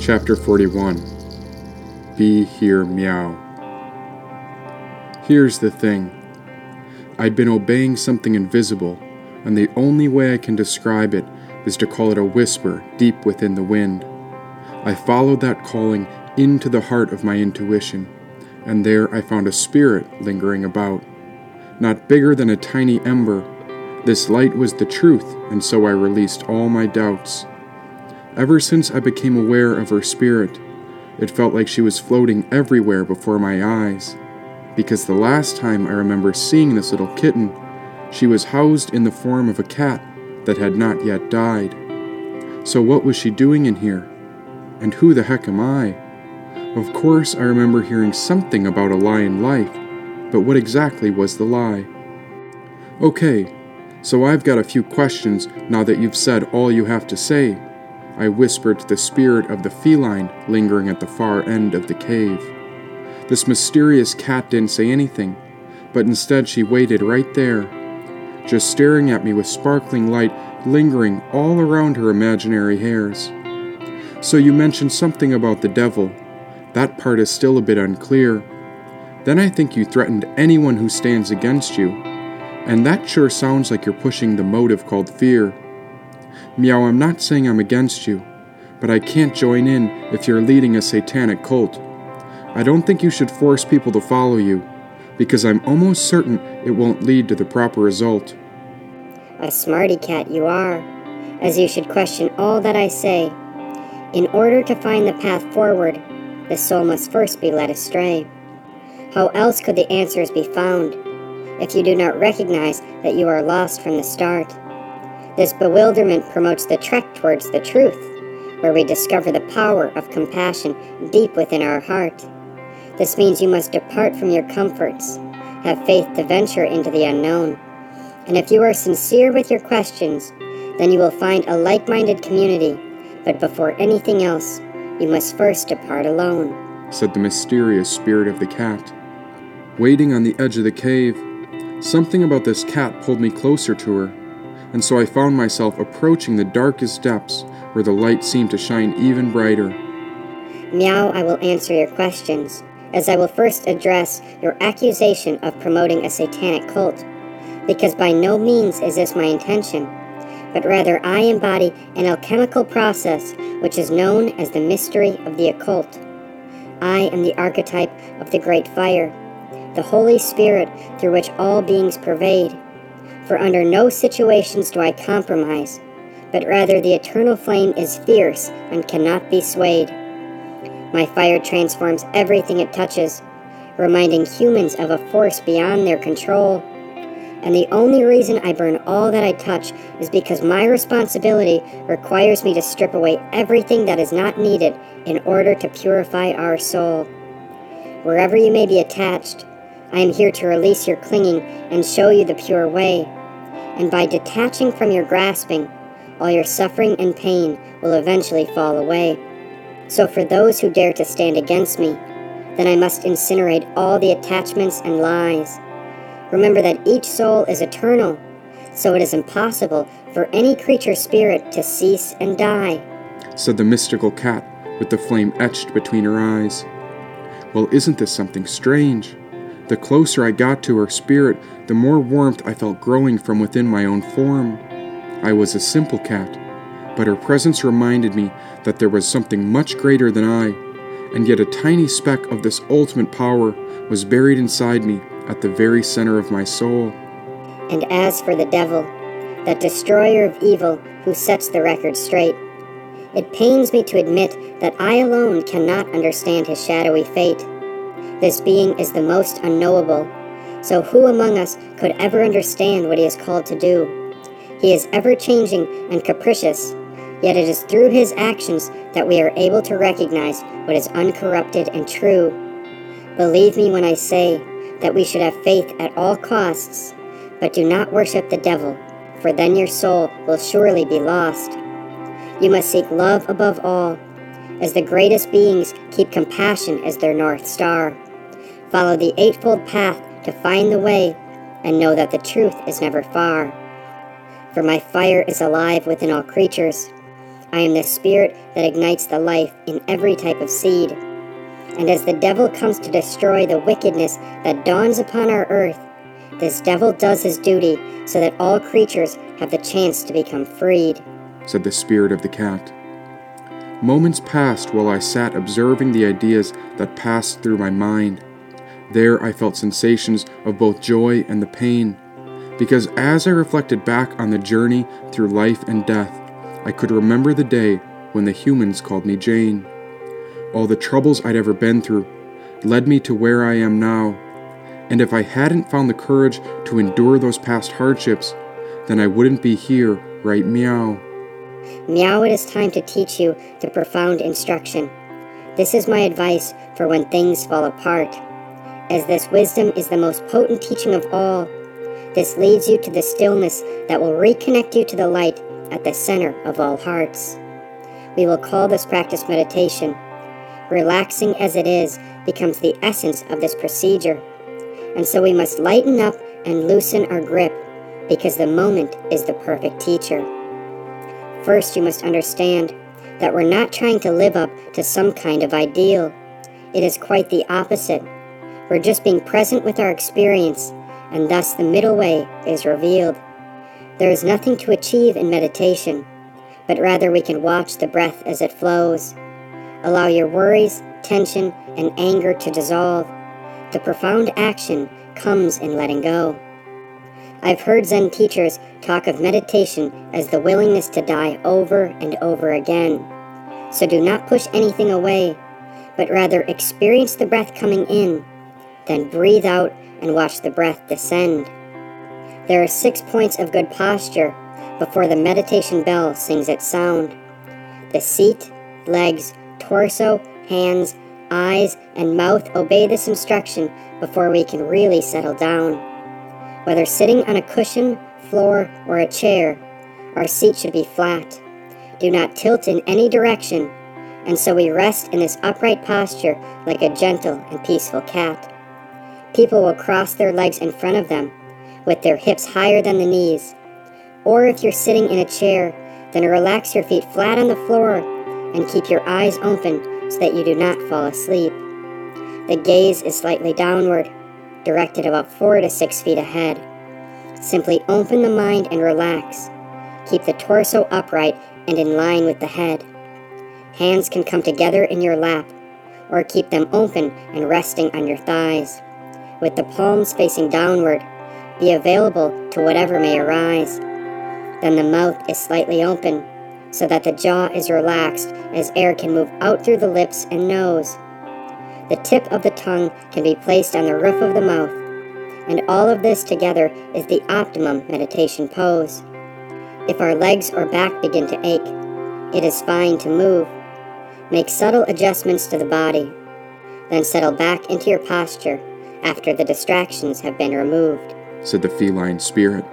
Chapter 41 Be Here Meow. Here's the thing I'd been obeying something invisible, and the only way I can describe it is to call it a whisper deep within the wind. I followed that calling into the heart of my intuition, and there I found a spirit lingering about. Not bigger than a tiny ember, this light was the truth, and so I released all my doubts. Ever since I became aware of her spirit, it felt like she was floating everywhere before my eyes. Because the last time I remember seeing this little kitten, she was housed in the form of a cat that had not yet died. So, what was she doing in here? And who the heck am I? Of course, I remember hearing something about a lie in life, but what exactly was the lie? Okay, so I've got a few questions now that you've said all you have to say. I whispered to the spirit of the feline lingering at the far end of the cave. This mysterious cat didn't say anything, but instead she waited right there, just staring at me with sparkling light lingering all around her imaginary hairs. So you mentioned something about the devil. That part is still a bit unclear. Then I think you threatened anyone who stands against you, and that sure sounds like you're pushing the motive called fear. Meow, I'm not saying I'm against you, but I can't join in if you're leading a satanic cult. I don't think you should force people to follow you, because I'm almost certain it won't lead to the proper result. A smarty cat you are, as you should question all that I say. In order to find the path forward, the soul must first be led astray. How else could the answers be found if you do not recognize that you are lost from the start? This bewilderment promotes the trek towards the truth, where we discover the power of compassion deep within our heart. This means you must depart from your comforts, have faith to venture into the unknown. And if you are sincere with your questions, then you will find a like minded community. But before anything else, you must first depart alone, said the mysterious spirit of the cat. Waiting on the edge of the cave, something about this cat pulled me closer to her and so I found myself approaching the darkest depths where the light seemed to shine even brighter. Meow, I will answer your questions, as I will first address your accusation of promoting a satanic cult, because by no means is this my intention, but rather I embody an alchemical process which is known as the mystery of the occult. I am the archetype of the great fire, the Holy Spirit through which all beings pervade for under no situations do I compromise, but rather the eternal flame is fierce and cannot be swayed. My fire transforms everything it touches, reminding humans of a force beyond their control. And the only reason I burn all that I touch is because my responsibility requires me to strip away everything that is not needed in order to purify our soul. Wherever you may be attached, I am here to release your clinging and show you the pure way and by detaching from your grasping, all your suffering and pain will eventually fall away. So, for those who dare to stand against me, then I must incinerate all the attachments and lies. Remember that each soul is eternal, so it is impossible for any creature spirit to cease and die, said the mystical cat with the flame etched between her eyes. Well, isn't this something strange? The closer I got to her spirit, the more warmth I felt growing from within my own form. I was a simple cat, but her presence reminded me that there was something much greater than I, and yet a tiny speck of this ultimate power was buried inside me at the very center of my soul. And as for the devil, that destroyer of evil who sets the record straight, it pains me to admit that I alone cannot understand his shadowy fate. This being is the most unknowable, so who among us could ever understand what he is called to do? He is ever changing and capricious, yet it is through his actions that we are able to recognize what is uncorrupted and true. Believe me when I say that we should have faith at all costs, but do not worship the devil, for then your soul will surely be lost. You must seek love above all, as the greatest beings keep compassion as their north star. Follow the Eightfold Path to find the way and know that the truth is never far. For my fire is alive within all creatures. I am the spirit that ignites the life in every type of seed. And as the devil comes to destroy the wickedness that dawns upon our earth, this devil does his duty so that all creatures have the chance to become freed, said the spirit of the cat. Moments passed while I sat observing the ideas that passed through my mind. There I felt sensations of both joy and the pain, because as I reflected back on the journey through life and death, I could remember the day when the humans called me Jane. All the troubles I'd ever been through led me to where I am now, and if I hadn't found the courage to endure those past hardships, then I wouldn't be here, right meow. Meow, it is time to teach you the profound instruction. This is my advice for when things fall apart. As this wisdom is the most potent teaching of all, this leads you to the stillness that will reconnect you to the light at the center of all hearts. We will call this practice meditation. Relaxing as it is becomes the essence of this procedure. And so we must lighten up and loosen our grip because the moment is the perfect teacher. First, you must understand that we're not trying to live up to some kind of ideal. It is quite the opposite. We're just being present with our experience, and thus the middle way is revealed. There is nothing to achieve in meditation, but rather we can watch the breath as it flows. Allow your worries, tension, and anger to dissolve. The profound action comes in letting go. I've heard Zen teachers talk of meditation as the willingness to die over and over again. So do not push anything away, but rather experience the breath coming in, then breathe out and watch the breath descend. There are six points of good posture before the meditation bell sings its sound. The seat, legs, torso, hands, eyes, and mouth obey this instruction before we can really settle down. Whether sitting on a cushion, floor, or a chair, our seat should be flat. Do not tilt in any direction, and so we rest in this upright posture like a gentle and peaceful cat. People will cross their legs in front of them, with their hips higher than the knees. Or if you're sitting in a chair, then relax your feet flat on the floor and keep your eyes open so that you do not fall asleep. The gaze is slightly downward, directed about four to six feet ahead. Simply open the mind and relax. Keep the torso upright and in line with the head. Hands can come together in your lap, or keep them open and resting on your thighs. With the palms facing downward, be available to whatever may arise. Then the mouth is slightly open, so that the jaw is relaxed as air can move out through the lips and nose. The tip of the tongue can be placed on the roof of the mouth, and all of this together is the optimum meditation pose. If our legs or back begin to ache, it is fine to move. Make subtle adjustments to the body, then settle back into your posture after the distractions have been removed, said the feline spirit.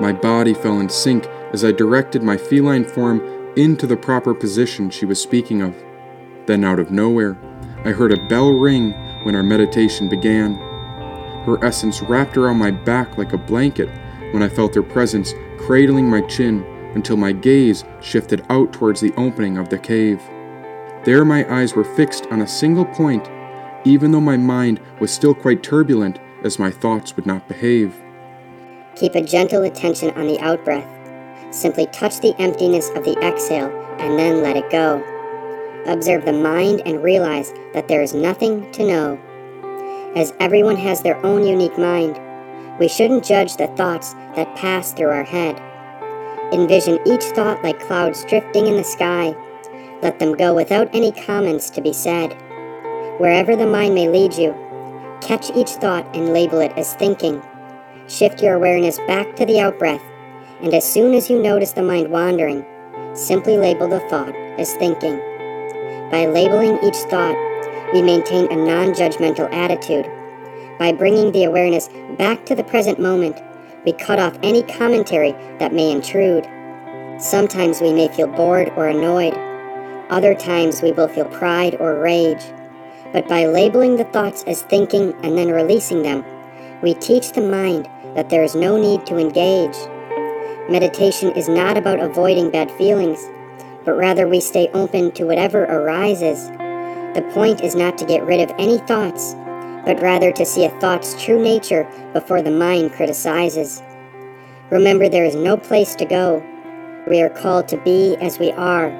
My body fell in sync as I directed my feline form into the proper position she was speaking of. Then, out of nowhere, I heard a bell ring when our meditation began. Her essence wrapped around my back like a blanket when I felt her presence cradling my chin until my gaze shifted out towards the opening of the cave. There my eyes were fixed on a single point, even though my mind was still quite turbulent as my thoughts would not behave. Keep a gentle attention on the outbreath. Simply touch the emptiness of the exhale and then let it go. Observe the mind and realize that there is nothing to know. As everyone has their own unique mind, we shouldn't judge the thoughts that pass through our head. Envision each thought like clouds drifting in the sky. Let them go without any comments to be said. Wherever the mind may lead you, catch each thought and label it as thinking. Shift your awareness back to the outbreath, and as soon as you notice the mind wandering, simply label the thought as thinking. By labeling each thought, we maintain a non judgmental attitude. By bringing the awareness back to the present moment, we cut off any commentary that may intrude. Sometimes we may feel bored or annoyed. Other times we will feel pride or rage. But by labeling the thoughts as thinking and then releasing them, we teach the mind that there is no need to engage. meditation is not about avoiding bad feelings, but rather we stay open to whatever arises. The point is not to get rid of any thoughts, but rather to see a thought's true nature before the mind criticizes. Remember, there is no place to go. We are called to be as we are.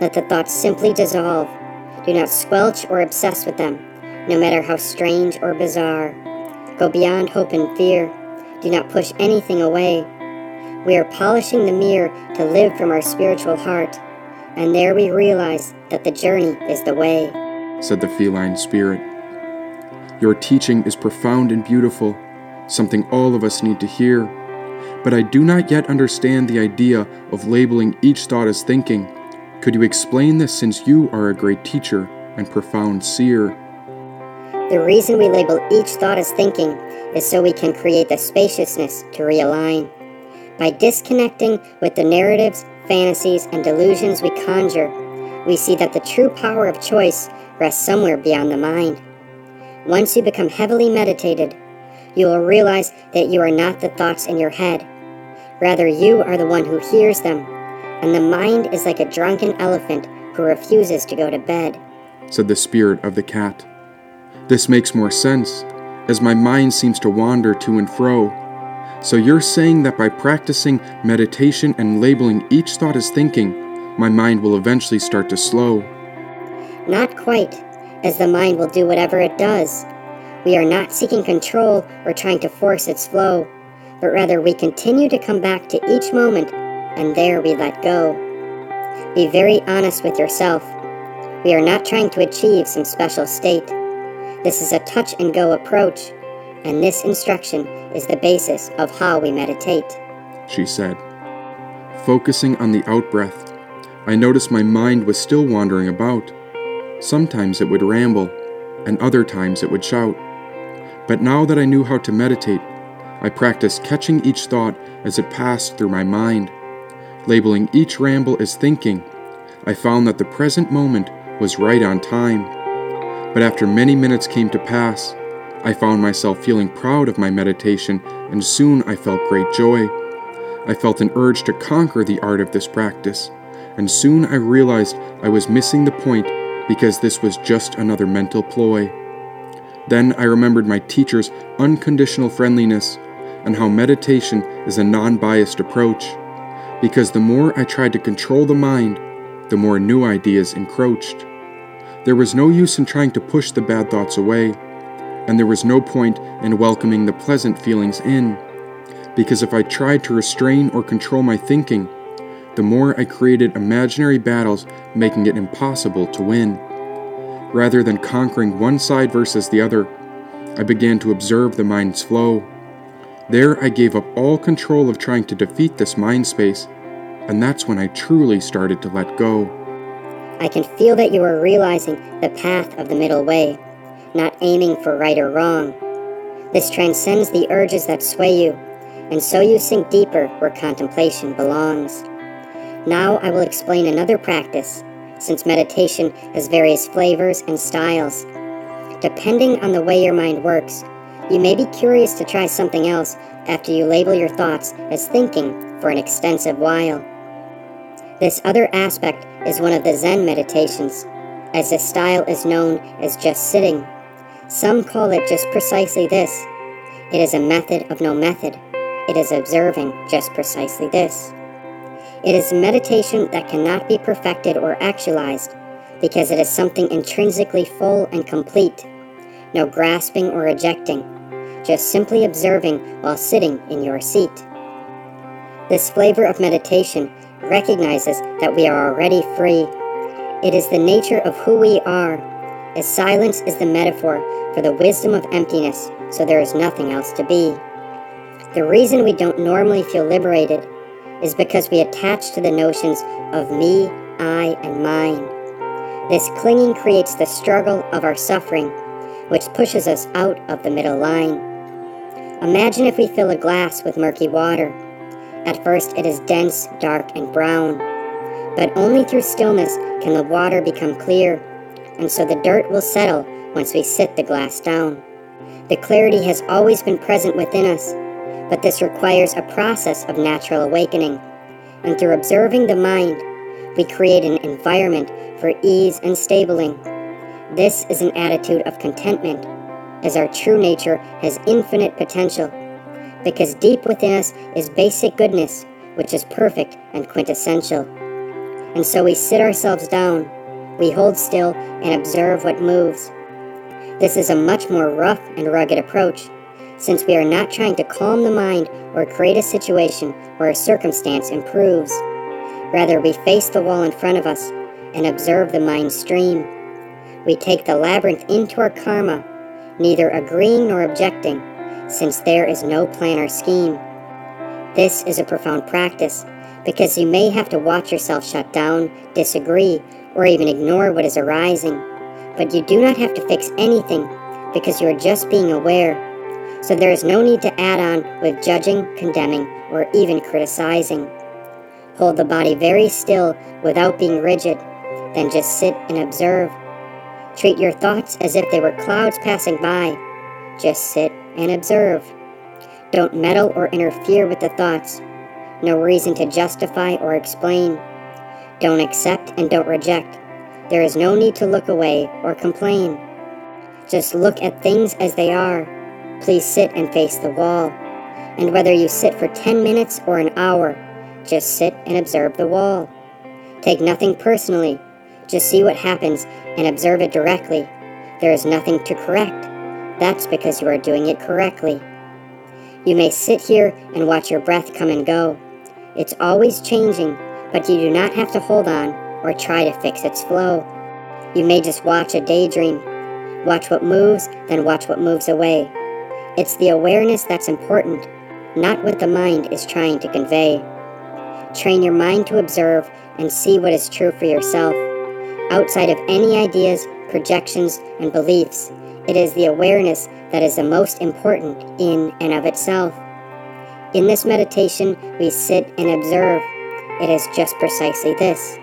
Let the thoughts simply dissolve. Do not squelch or obsess with them, no matter how strange or bizarre. Go beyond hope and fear. Do not push anything away. We are polishing the mirror to live from our spiritual heart, and there we realize that the journey is the way, said the feline spirit. Your teaching is profound and beautiful, something all of us need to hear. But I do not yet understand the idea of labeling each thought as thinking. Could you explain this since you are a great teacher and profound seer? The reason we label each thought as thinking is so we can create the spaciousness to realign. By disconnecting with the narratives, fantasies, and delusions we conjure, we see that the true power of choice rests somewhere beyond the mind. Once you become heavily meditated, you will realize that you are not the thoughts in your head. Rather, you are the one who hears them, and the mind is like a drunken elephant who refuses to go to bed, said the spirit of the cat. This makes more sense, as my mind seems to wander to and fro. So you're saying that by practicing meditation and labeling each thought as thinking, my mind will eventually start to slow? Not quite as the mind will do whatever it does. We are not seeking control or trying to force its flow, but rather we continue to come back to each moment, and there we let go. Be very honest with yourself. We are not trying to achieve some special state. This is a touch and go approach, and this instruction is the basis of how we meditate. She said. Focusing on the out breath, I noticed my mind was still wandering about. Sometimes it would ramble, and other times it would shout. But now that I knew how to meditate, I practiced catching each thought as it passed through my mind. Labeling each ramble as thinking, I found that the present moment was right on time. But after many minutes came to pass, I found myself feeling proud of my meditation, and soon I felt great joy. I felt an urge to conquer the art of this practice, and soon I realized I was missing the point because this was just another mental ploy. Then I remembered my teacher's unconditional friendliness and how meditation is a non biased approach. Because the more I tried to control the mind, the more new ideas encroached. There was no use in trying to push the bad thoughts away, and there was no point in welcoming the pleasant feelings in. Because if I tried to restrain or control my thinking, the more I created imaginary battles, making it impossible to win. Rather than conquering one side versus the other, I began to observe the mind's flow. There, I gave up all control of trying to defeat this mind space, and that's when I truly started to let go. I can feel that you are realizing the path of the middle way, not aiming for right or wrong. This transcends the urges that sway you, and so you sink deeper where contemplation belongs. Now I will explain another practice, since meditation has various flavors and styles. Depending on the way your mind works, you may be curious to try something else after you label your thoughts as thinking for an extensive while. This other aspect is one of the Zen meditations, as this style is known as just sitting. Some call it just precisely this. It is a method of no method. It is observing just precisely this. It is meditation that cannot be perfected or actualized because it is something intrinsically full and complete. No grasping or rejecting, just simply observing while sitting in your seat. This flavor of meditation recognizes that we are already free. It is the nature of who we are, as silence is the metaphor for the wisdom of emptiness, so there is nothing else to be. The reason we don't normally feel liberated is because we attach to the notions of me, I, and mine. This clinging creates the struggle of our suffering, which pushes us out of the middle line. Imagine if we fill a glass with murky water. At first, it is dense, dark, and brown. But only through stillness can the water become clear, and so the dirt will settle once we sit the glass down. The clarity has always been present within us, But this requires a process of natural awakening. And through observing the mind, we create an environment for ease and stabling. This is an attitude of contentment, as our true nature has infinite potential, because deep within us is basic goodness, which is perfect and quintessential. And so we sit ourselves down, we hold still and observe what moves. This is a much more rough and rugged approach, since we are not trying to calm the mind or create a situation where a circumstance improves. Rather, we face the wall in front of us and observe the mind stream. We take the labyrinth into our karma, neither agreeing nor objecting, since there is no plan or scheme. This is a profound practice because you may have to watch yourself shut down, disagree, or even ignore what is arising. But you do not have to fix anything because you are just being aware. So there is no need to add on with judging, condemning, or even criticizing. Hold the body very still without being rigid, then just sit and observe. Treat your thoughts as if they were clouds passing by. Just sit and observe. Don't meddle or interfere with the thoughts. No reason to justify or explain. Don't accept and don't reject. There is no need to look away or complain. Just look at things as they are. Please sit and face the wall. And whether you sit for 10 minutes or an hour, just sit and observe the wall. Take nothing personally. Just see what happens and observe it directly. There is nothing to correct. That's because you are doing it correctly. You may sit here and watch your breath come and go. It's always changing, but you do not have to hold on or try to fix its flow. You may just watch a daydream. Watch what moves, then watch what moves away. It's the awareness that's important, not what the mind is trying to convey. Train your mind to observe and see what is true for yourself, outside of any ideas, projections, and beliefs. It is the awareness that is the most important in and of itself. In this meditation, we sit and observe. It is just precisely this.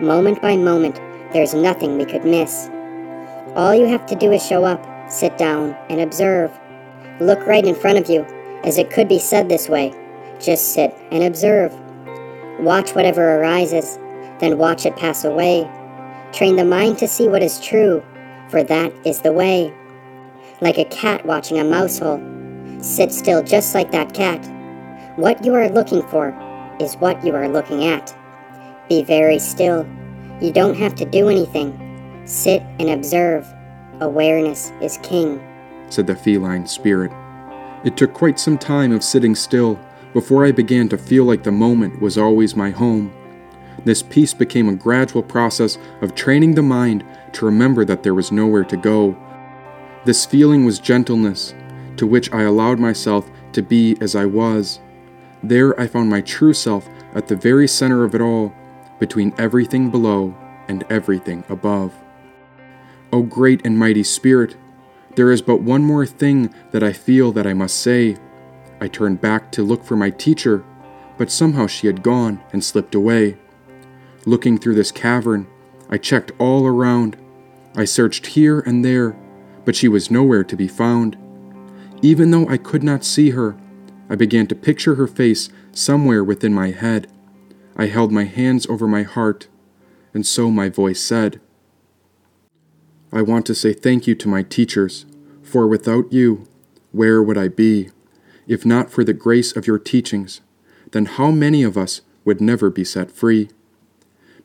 Moment by moment, there's nothing we could miss. All you have to do is show up, sit down, and observe. Look right in front of you, as it could be said this way. Just sit and observe. Watch whatever arises, then watch it pass away. Train the mind to see what is true, for that is the way. Like a cat watching a mouse hole. Sit still just like that cat. What you are looking for is what you are looking at. Be very still. You don't have to do anything. Sit and observe. Awareness is king, said the feline spirit. It took quite some time of sitting still before I began to feel like the moment was always my home. This peace became a gradual process of training the mind to remember that there was nowhere to go. This feeling was gentleness, to which I allowed myself to be as I was. There I found my true self at the very center of it all, between everything below and everything above. O great and mighty Spirit, there is but one more thing that I feel that I must say. I turned back to look for my teacher, but somehow she had gone and slipped away. Looking through this cavern, I checked all around. I searched here and there, but she was nowhere to be found. Even though I could not see her, I began to picture her face somewhere within my head. I held my hands over my heart, and so my voice said, I want to say thank you to my teachers, for without you, where would I be? If not for the grace of your teachings, then how many of us would never be set free?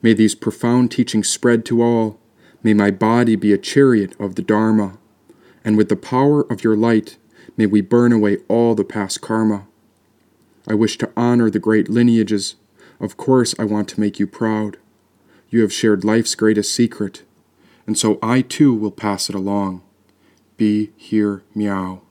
May these profound teachings spread to all. May my body be a chariot of the Dharma. And with the power of your light, may we burn away all the past karma. I wish to honor the great lineages. Of course, I want to make you proud. You have shared life's greatest secret, and so I too will pass it along. Be here, meow.